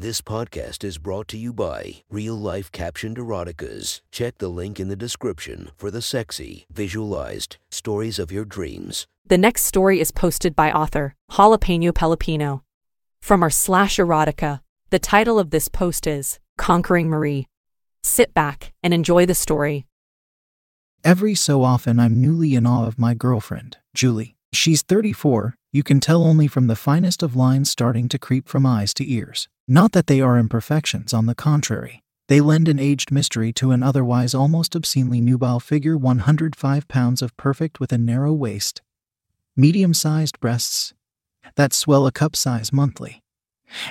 This podcast is brought to you by Real Life Captioned Eroticas. Check the link in the description for the sexy, visualized stories of your dreams. The next story is posted by author Jalapeno Pelopino. From our slash erotica, the title of this post is Conquering Marie. Sit back and enjoy the story. Every so often, I'm newly in awe of my girlfriend, Julie. She's 34, you can tell only from the finest of lines starting to creep from eyes to ears. Not that they are imperfections, on the contrary. They lend an aged mystery to an otherwise almost obscenely nubile figure 105 pounds of perfect with a narrow waist, medium sized breasts that swell a cup size monthly,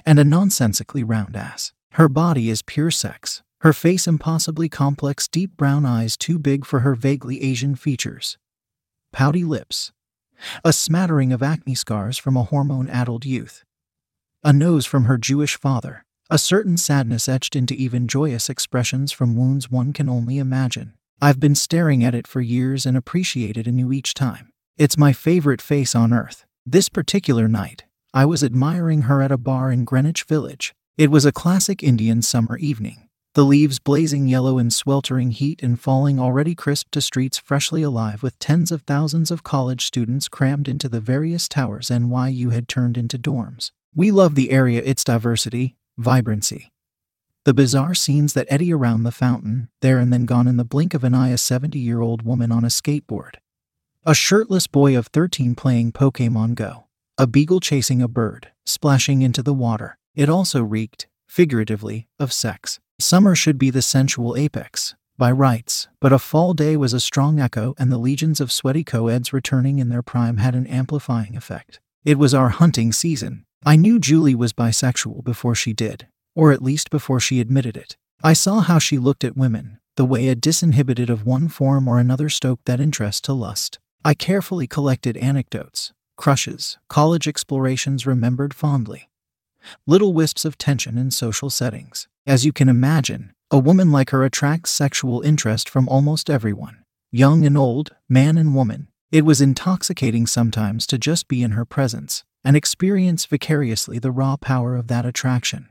and a nonsensically round ass. Her body is pure sex, her face impossibly complex, deep brown eyes too big for her vaguely Asian features, pouty lips, a smattering of acne scars from a hormone addled youth, a nose from her Jewish father, a certain sadness etched into even joyous expressions from wounds one can only imagine. I've been staring at it for years and appreciate it anew each time. It's my favorite face on earth. This particular night, I was admiring her at a bar in Greenwich Village. It was a classic Indian summer evening the leaves blazing yellow in sweltering heat and falling already crisp to streets freshly alive with tens of thousands of college students crammed into the various towers NYU had turned into dorms. We love the area, its diversity, vibrancy. The bizarre scenes that eddy around the fountain, there and then gone in the blink of an eye, a 70 year old woman on a skateboard. A shirtless boy of 13 playing Pokemon Go. A beagle chasing a bird, splashing into the water. It also reeked, figuratively, of sex. Summer should be the sensual apex, by rights, but a fall day was a strong echo, and the legions of sweaty co-eds returning in their prime had an amplifying effect. It was our hunting season. I knew Julie was bisexual before she did, or at least before she admitted it. I saw how she looked at women, the way a disinhibited of one form or another stoked that interest to lust. I carefully collected anecdotes, crushes, college explorations remembered fondly, little wisps of tension in social settings. As you can imagine, a woman like her attracts sexual interest from almost everyone young and old, man and woman. It was intoxicating sometimes to just be in her presence and experience vicariously the raw power of that attraction.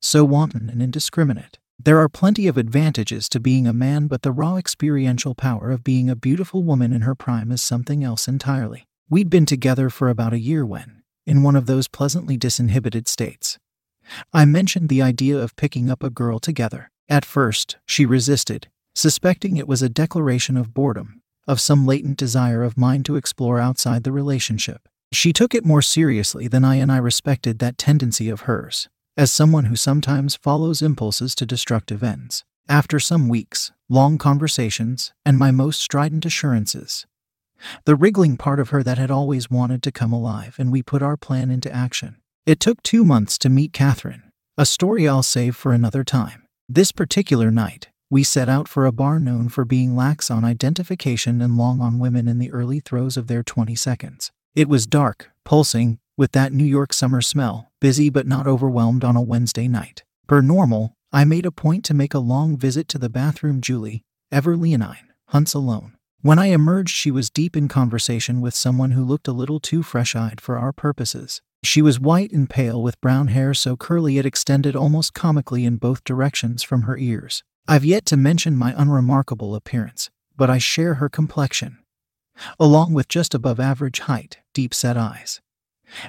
So wanton and indiscriminate. There are plenty of advantages to being a man, but the raw experiential power of being a beautiful woman in her prime is something else entirely. We'd been together for about a year when, in one of those pleasantly disinhibited states, I mentioned the idea of picking up a girl together. At first, she resisted, suspecting it was a declaration of boredom, of some latent desire of mine to explore outside the relationship. She took it more seriously than I, and I respected that tendency of hers, as someone who sometimes follows impulses to destructive ends. After some weeks, long conversations, and my most strident assurances, the wriggling part of her that had always wanted to come alive, and we put our plan into action. It took two months to meet Catherine, a story I'll save for another time. This particular night, we set out for a bar known for being lax on identification and long on women in the early throes of their 20 seconds. It was dark, pulsing, with that New York summer smell, busy but not overwhelmed on a Wednesday night. Per normal, I made a point to make a long visit to the bathroom. Julie, ever leonine, hunts alone. When I emerged, she was deep in conversation with someone who looked a little too fresh eyed for our purposes. She was white and pale with brown hair so curly it extended almost comically in both directions from her ears. I've yet to mention my unremarkable appearance, but I share her complexion, along with just above average height, deep set eyes,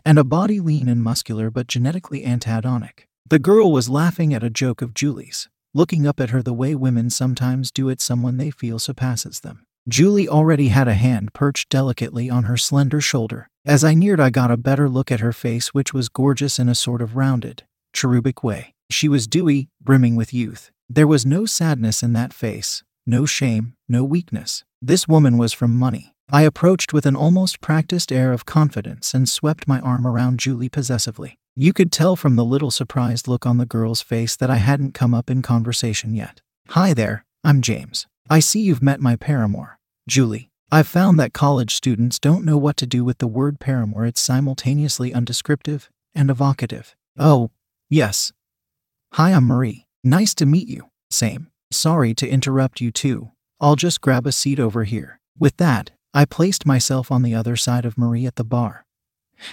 and a body lean and muscular but genetically antagonic. The girl was laughing at a joke of Julie's, looking up at her the way women sometimes do at someone they feel surpasses them. Julie already had a hand perched delicately on her slender shoulder. As I neared, I got a better look at her face, which was gorgeous in a sort of rounded, cherubic way. She was dewy, brimming with youth. There was no sadness in that face, no shame, no weakness. This woman was from money. I approached with an almost practiced air of confidence and swept my arm around Julie possessively. You could tell from the little surprised look on the girl's face that I hadn't come up in conversation yet. Hi there, I'm James. I see you've met my paramour, Julie. I've found that college students don't know what to do with the word paramour. It's simultaneously undescriptive and evocative. Oh, yes. Hi, I'm Marie. Nice to meet you. Same. Sorry to interrupt you too. I'll just grab a seat over here. With that, I placed myself on the other side of Marie at the bar,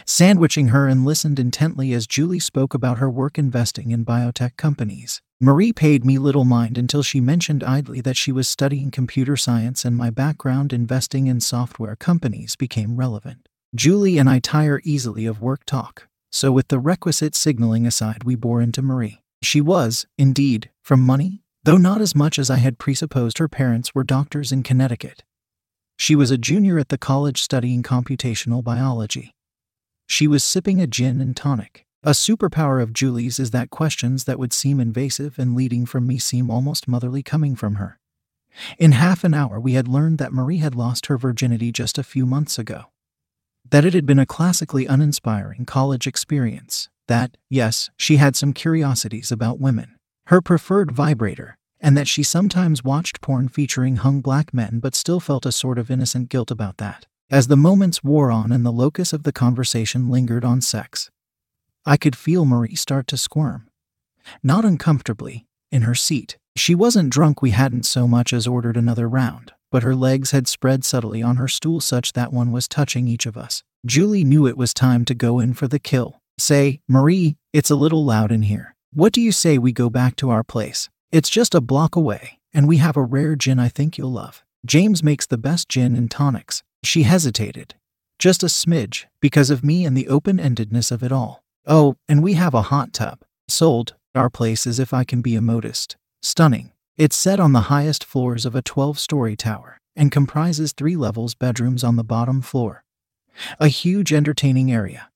sandwiching her and listened intently as Julie spoke about her work investing in biotech companies. Marie paid me little mind until she mentioned idly that she was studying computer science and my background investing in software companies became relevant. Julie and I tire easily of work talk, so with the requisite signaling aside, we bore into Marie. She was, indeed, from money, though not as much as I had presupposed her parents were doctors in Connecticut. She was a junior at the college studying computational biology. She was sipping a gin and tonic. A superpower of Julie's is that questions that would seem invasive and leading from me seem almost motherly coming from her. In half an hour, we had learned that Marie had lost her virginity just a few months ago. That it had been a classically uninspiring college experience. That, yes, she had some curiosities about women. Her preferred vibrator, and that she sometimes watched porn featuring hung black men but still felt a sort of innocent guilt about that. As the moments wore on and the locus of the conversation lingered on sex, I could feel Marie start to squirm. Not uncomfortably, in her seat. She wasn't drunk, we hadn't so much as ordered another round, but her legs had spread subtly on her stool such that one was touching each of us. Julie knew it was time to go in for the kill. Say, Marie, it's a little loud in here. What do you say we go back to our place? It's just a block away, and we have a rare gin I think you'll love. James makes the best gin and tonics. She hesitated. Just a smidge, because of me and the open endedness of it all. Oh, and we have a hot tub. Sold, our place as if I can be a modist. Stunning. It's set on the highest floors of a 12 story tower and comprises three levels bedrooms on the bottom floor, a huge entertaining area,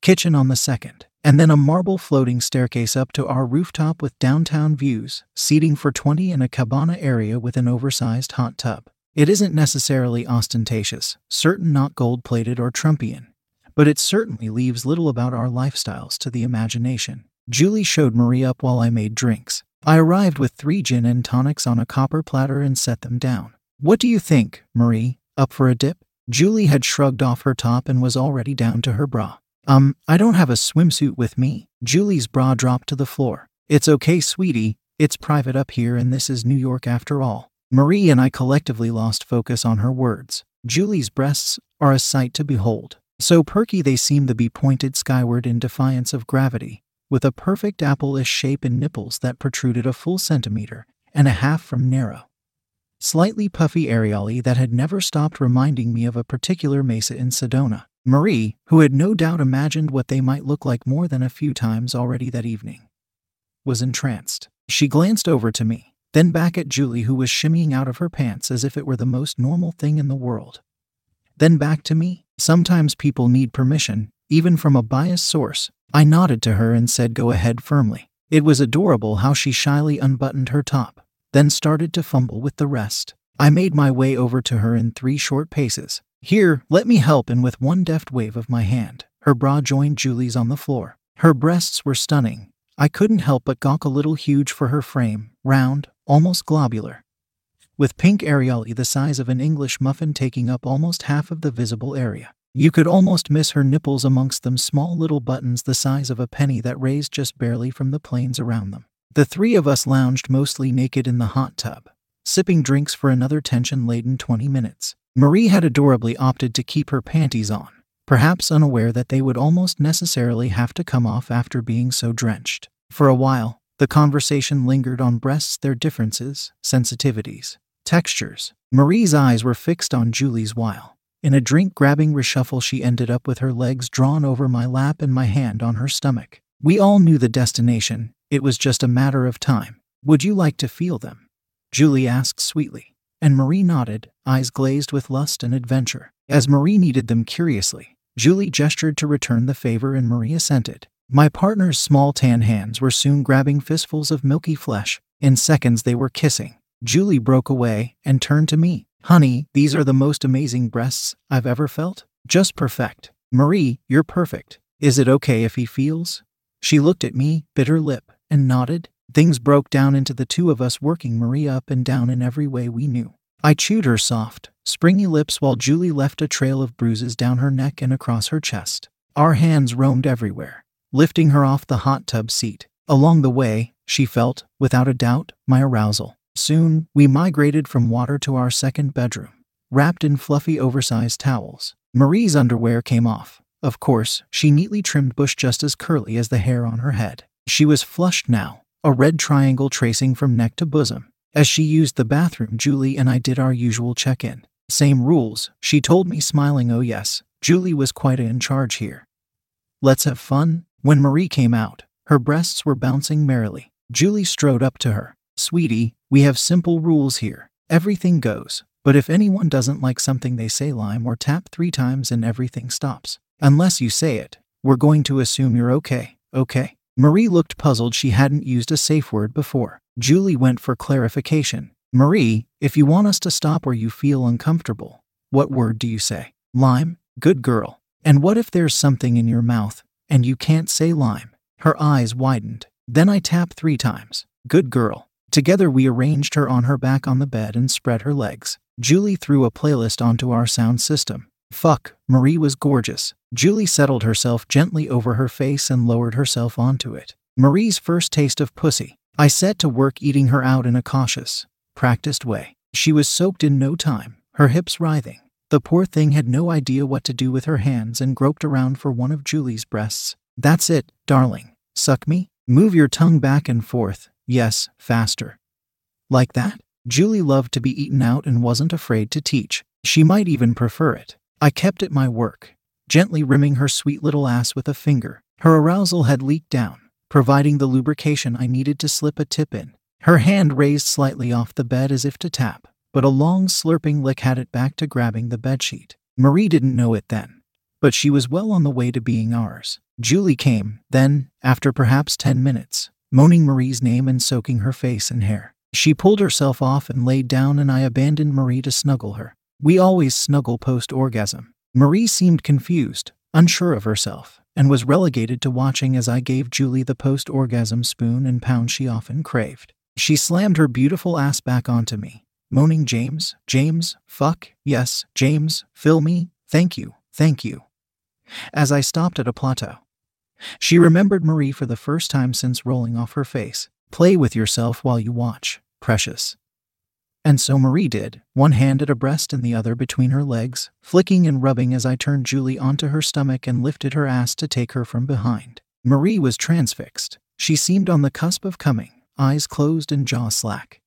kitchen on the second, and then a marble floating staircase up to our rooftop with downtown views, seating for 20 in a cabana area with an oversized hot tub. It isn't necessarily ostentatious, certain not gold plated or Trumpian, but it certainly leaves little about our lifestyles to the imagination. Julie showed Marie up while I made drinks. I arrived with three gin and tonics on a copper platter and set them down. What do you think, Marie? Up for a dip? Julie had shrugged off her top and was already down to her bra. Um, I don't have a swimsuit with me. Julie's bra dropped to the floor. It's okay, sweetie. It's private up here and this is New York after all. Marie and I collectively lost focus on her words. Julie's breasts are a sight to behold. So perky they seem to be pointed skyward in defiance of gravity, with a perfect apple ish shape and nipples that protruded a full centimeter and a half from narrow. Slightly puffy areolae that had never stopped reminding me of a particular mesa in Sedona. Marie, who had no doubt imagined what they might look like more than a few times already that evening, was entranced. She glanced over to me, then back at Julie, who was shimmying out of her pants as if it were the most normal thing in the world. Then back to me. Sometimes people need permission, even from a biased source. I nodded to her and said, Go ahead firmly. It was adorable how she shyly unbuttoned her top, then started to fumble with the rest. I made my way over to her in three short paces, here, let me help, and with one deft wave of my hand, her bra joined Julie's on the floor. Her breasts were stunning. I couldn't help but gawk a little huge for her frame, round, almost globular. With pink areolae the size of an English muffin taking up almost half of the visible area. You could almost miss her nipples amongst them small little buttons the size of a penny that raised just barely from the planes around them. The three of us lounged mostly naked in the hot tub, sipping drinks for another tension laden 20 minutes. Marie had adorably opted to keep her panties on, perhaps unaware that they would almost necessarily have to come off after being so drenched. For a while, the conversation lingered on breasts, their differences, sensitivities, textures. Marie's eyes were fixed on Julie's while. In a drink grabbing reshuffle, she ended up with her legs drawn over my lap and my hand on her stomach. We all knew the destination, it was just a matter of time. Would you like to feel them? Julie asked sweetly and Marie nodded, eyes glazed with lust and adventure. As Marie needed them curiously, Julie gestured to return the favor and Marie assented. My partner's small tan hands were soon grabbing fistfuls of milky flesh. In seconds, they were kissing. Julie broke away and turned to me. Honey, these are the most amazing breasts I've ever felt. Just perfect. Marie, you're perfect. Is it okay if he feels? She looked at me, bit her lip, and nodded. Things broke down into the two of us working Marie up and down in every way we knew. I chewed her soft, springy lips while Julie left a trail of bruises down her neck and across her chest. Our hands roamed everywhere, lifting her off the hot tub seat. Along the way, she felt, without a doubt, my arousal. Soon, we migrated from water to our second bedroom, wrapped in fluffy, oversized towels. Marie's underwear came off, Of course, she neatly trimmed bush just as curly as the hair on her head. She was flushed now, a red triangle tracing from neck to bosom. As she used the bathroom, Julie and I did our usual check in. Same rules, she told me, smiling. Oh, yes, Julie was quite in charge here. Let's have fun. When Marie came out, her breasts were bouncing merrily. Julie strode up to her. Sweetie, we have simple rules here. Everything goes. But if anyone doesn't like something they say lime or tap three times and everything stops. Unless you say it, we're going to assume you're okay, okay? Marie looked puzzled she hadn't used a safe word before. Julie went for clarification. Marie, if you want us to stop or you feel uncomfortable, what word do you say? Lime? Good girl. And what if there's something in your mouth and you can't say lime? Her eyes widened. Then I tap three times. Good girl. Together we arranged her on her back on the bed and spread her legs. Julie threw a playlist onto our sound system. Fuck, Marie was gorgeous. Julie settled herself gently over her face and lowered herself onto it. Marie's first taste of pussy. I set to work eating her out in a cautious, practiced way. She was soaked in no time, her hips writhing. The poor thing had no idea what to do with her hands and groped around for one of Julie's breasts. That's it, darling. Suck me? Move your tongue back and forth. Yes, faster. Like that? Julie loved to be eaten out and wasn't afraid to teach. She might even prefer it. I kept at my work, gently rimming her sweet little ass with a finger. Her arousal had leaked down, providing the lubrication I needed to slip a tip in. Her hand raised slightly off the bed as if to tap, but a long slurping lick had it back to grabbing the bedsheet. Marie didn't know it then, but she was well on the way to being ours. Julie came, then, after perhaps ten minutes, moaning Marie's name and soaking her face and hair. She pulled herself off and laid down, and I abandoned Marie to snuggle her. We always snuggle post orgasm. Marie seemed confused, unsure of herself, and was relegated to watching as I gave Julie the post orgasm spoon and pound she often craved. She slammed her beautiful ass back onto me, moaning, James, James, fuck, yes, James, fill me, thank you, thank you. As I stopped at a plateau, she remembered Marie for the first time since rolling off her face. Play with yourself while you watch, precious. And so Marie did, one hand at a breast and the other between her legs, flicking and rubbing as I turned Julie onto her stomach and lifted her ass to take her from behind. Marie was transfixed. She seemed on the cusp of coming, eyes closed and jaw slack.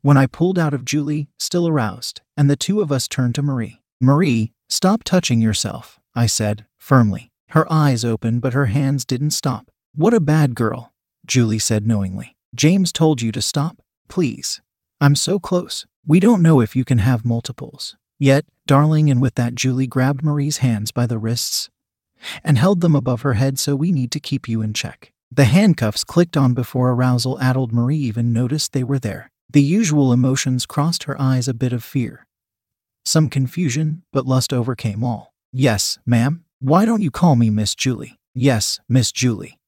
When I pulled out of Julie, still aroused, and the two of us turned to Marie. Marie, stop touching yourself, I said, firmly. Her eyes opened, but her hands didn't stop. What a bad girl, Julie said knowingly. James told you to stop? Please. I'm so close. We don't know if you can have multiples. Yet, darling, and with that, Julie grabbed Marie's hands by the wrists and held them above her head, so we need to keep you in check. The handcuffs clicked on before arousal addled Marie even noticed they were there. The usual emotions crossed her eyes a bit of fear. Some confusion, but lust overcame all. Yes, ma'am. Why don't you call me Miss Julie? Yes, Miss Julie.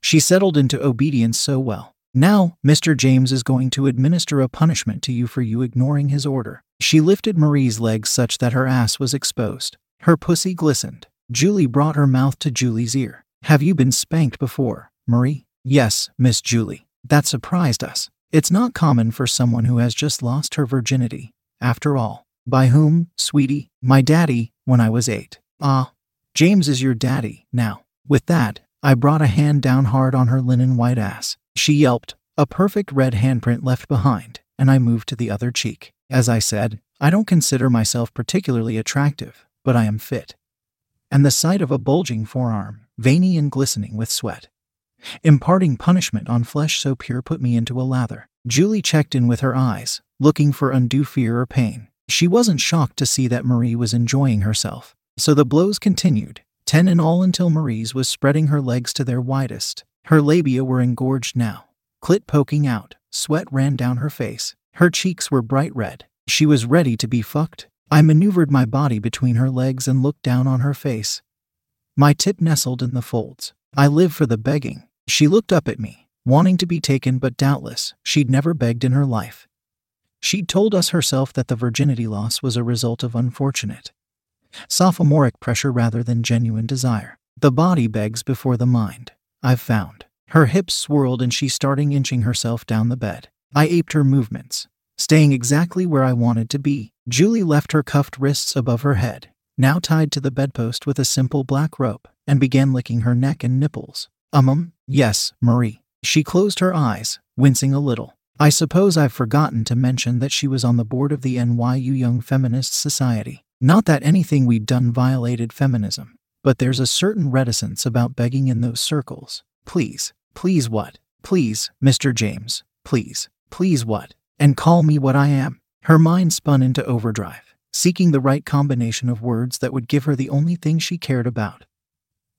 She settled into obedience so well now, Mr. James is going to administer a punishment to you for you ignoring his order. She lifted Marie's legs such that her ass was exposed. Her pussy glistened. Julie brought her mouth to Julie's ear. Have you been spanked before, Marie? Yes, Miss Julie. That surprised us. It's not common for someone who has just lost her virginity. After all, by whom, sweetie? My daddy, when I was eight. Ah, James is your daddy, now. With that, I brought a hand down hard on her linen white ass. She yelped, a perfect red handprint left behind, and I moved to the other cheek. As I said, I don't consider myself particularly attractive, but I am fit. And the sight of a bulging forearm, veiny and glistening with sweat, imparting punishment on flesh so pure put me into a lather. Julie checked in with her eyes, looking for undue fear or pain. She wasn't shocked to see that Marie was enjoying herself. So the blows continued, ten in all until Marie's was spreading her legs to their widest, her labia were engorged now, clit poking out, sweat ran down her face. Her cheeks were bright red. She was ready to be fucked. I maneuvered my body between her legs and looked down on her face. My tip nestled in the folds. I live for the begging. She looked up at me, wanting to be taken, but doubtless she'd never begged in her life. She'd told us herself that the virginity loss was a result of unfortunate sophomoric pressure rather than genuine desire. The body begs before the mind. I've found. Her hips swirled and she started inching herself down the bed. I aped her movements, staying exactly where I wanted to be. Julie left her cuffed wrists above her head, now tied to the bedpost with a simple black rope, and began licking her neck and nipples. Um, um, yes, Marie. She closed her eyes, wincing a little. I suppose I've forgotten to mention that she was on the board of the NYU Young Feminist Society. Not that anything we'd done violated feminism, but there's a certain reticence about begging in those circles. Please, please what? Please, Mr. James, please, please what? And call me what I am. Her mind spun into overdrive, seeking the right combination of words that would give her the only thing she cared about.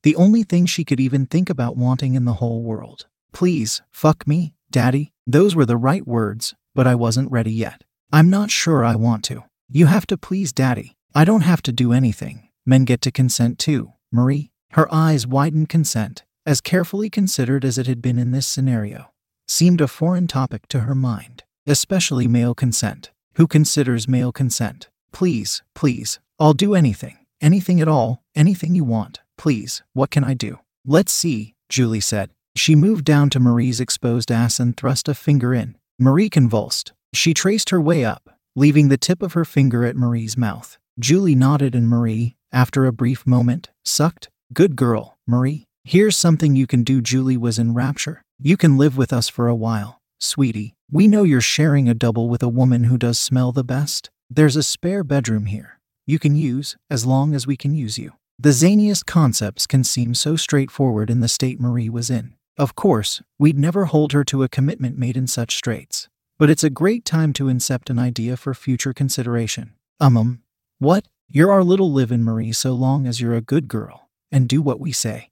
The only thing she could even think about wanting in the whole world. Please, fuck me, Daddy. Those were the right words, but I wasn't ready yet. I'm not sure I want to. You have to please Daddy. I don't have to do anything. Men get to consent too, Marie. Her eyes widened consent, as carefully considered as it had been in this scenario, seemed a foreign topic to her mind, especially male consent. Who considers male consent? Please, please, I'll do anything, anything at all, anything you want. Please, what can I do? Let's see, Julie said. She moved down to Marie's exposed ass and thrust a finger in. Marie convulsed. She traced her way up, leaving the tip of her finger at Marie's mouth. Julie nodded and Marie, after a brief moment, sucked. Good girl, Marie. Here's something you can do. Julie was in rapture. You can live with us for a while, sweetie. We know you're sharing a double with a woman who does smell the best. There's a spare bedroom here. You can use, as long as we can use you. The zaniest concepts can seem so straightforward in the state Marie was in. Of course, we'd never hold her to a commitment made in such straits. But it's a great time to incept an idea for future consideration. Um, um, what? You're our little live in Marie so long as you're a good girl and do what we say.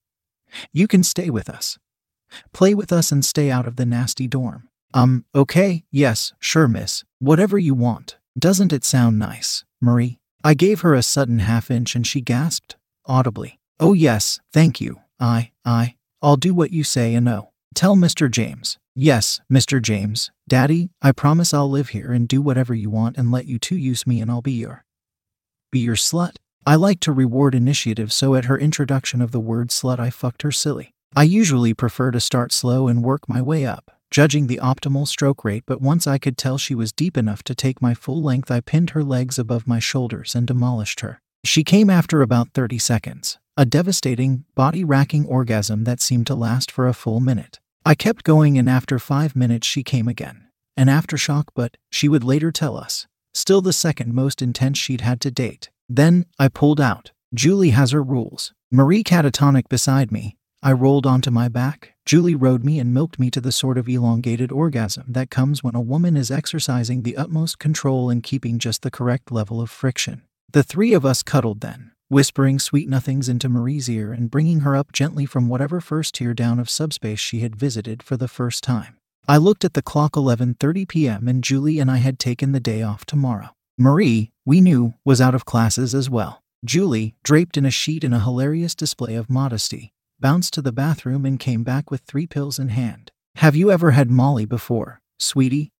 You can stay with us. Play with us and stay out of the nasty dorm. Um, okay, yes, sure, miss. Whatever you want. Doesn't it sound nice, Marie? I gave her a sudden half inch and she gasped, audibly. Oh, yes, thank you. I, I, I'll do what you say and no. Tell Mr. James. Yes, Mr. James. Daddy, I promise I'll live here and do whatever you want and let you two use me and I'll be your. Be your slut. I like to reward initiative, so at her introduction of the word slut, I fucked her silly. I usually prefer to start slow and work my way up, judging the optimal stroke rate, but once I could tell she was deep enough to take my full length, I pinned her legs above my shoulders and demolished her. She came after about 30 seconds, a devastating, body racking orgasm that seemed to last for a full minute. I kept going, and after five minutes, she came again. An aftershock, but, she would later tell us, still the second most intense she'd had to date. Then, I pulled out. Julie has her rules. Marie catatonic beside me. I rolled onto my back. Julie rode me and milked me to the sort of elongated orgasm that comes when a woman is exercising the utmost control and keeping just the correct level of friction. The three of us cuddled then, whispering sweet nothings into Marie's ear and bringing her up gently from whatever first tier down of subspace she had visited for the first time. I looked at the clock 11:30 p.m. and Julie and I had taken the day off tomorrow. Marie, we knew, was out of classes as well. Julie, draped in a sheet in a hilarious display of modesty, bounced to the bathroom and came back with three pills in hand. Have you ever had Molly before, sweetie?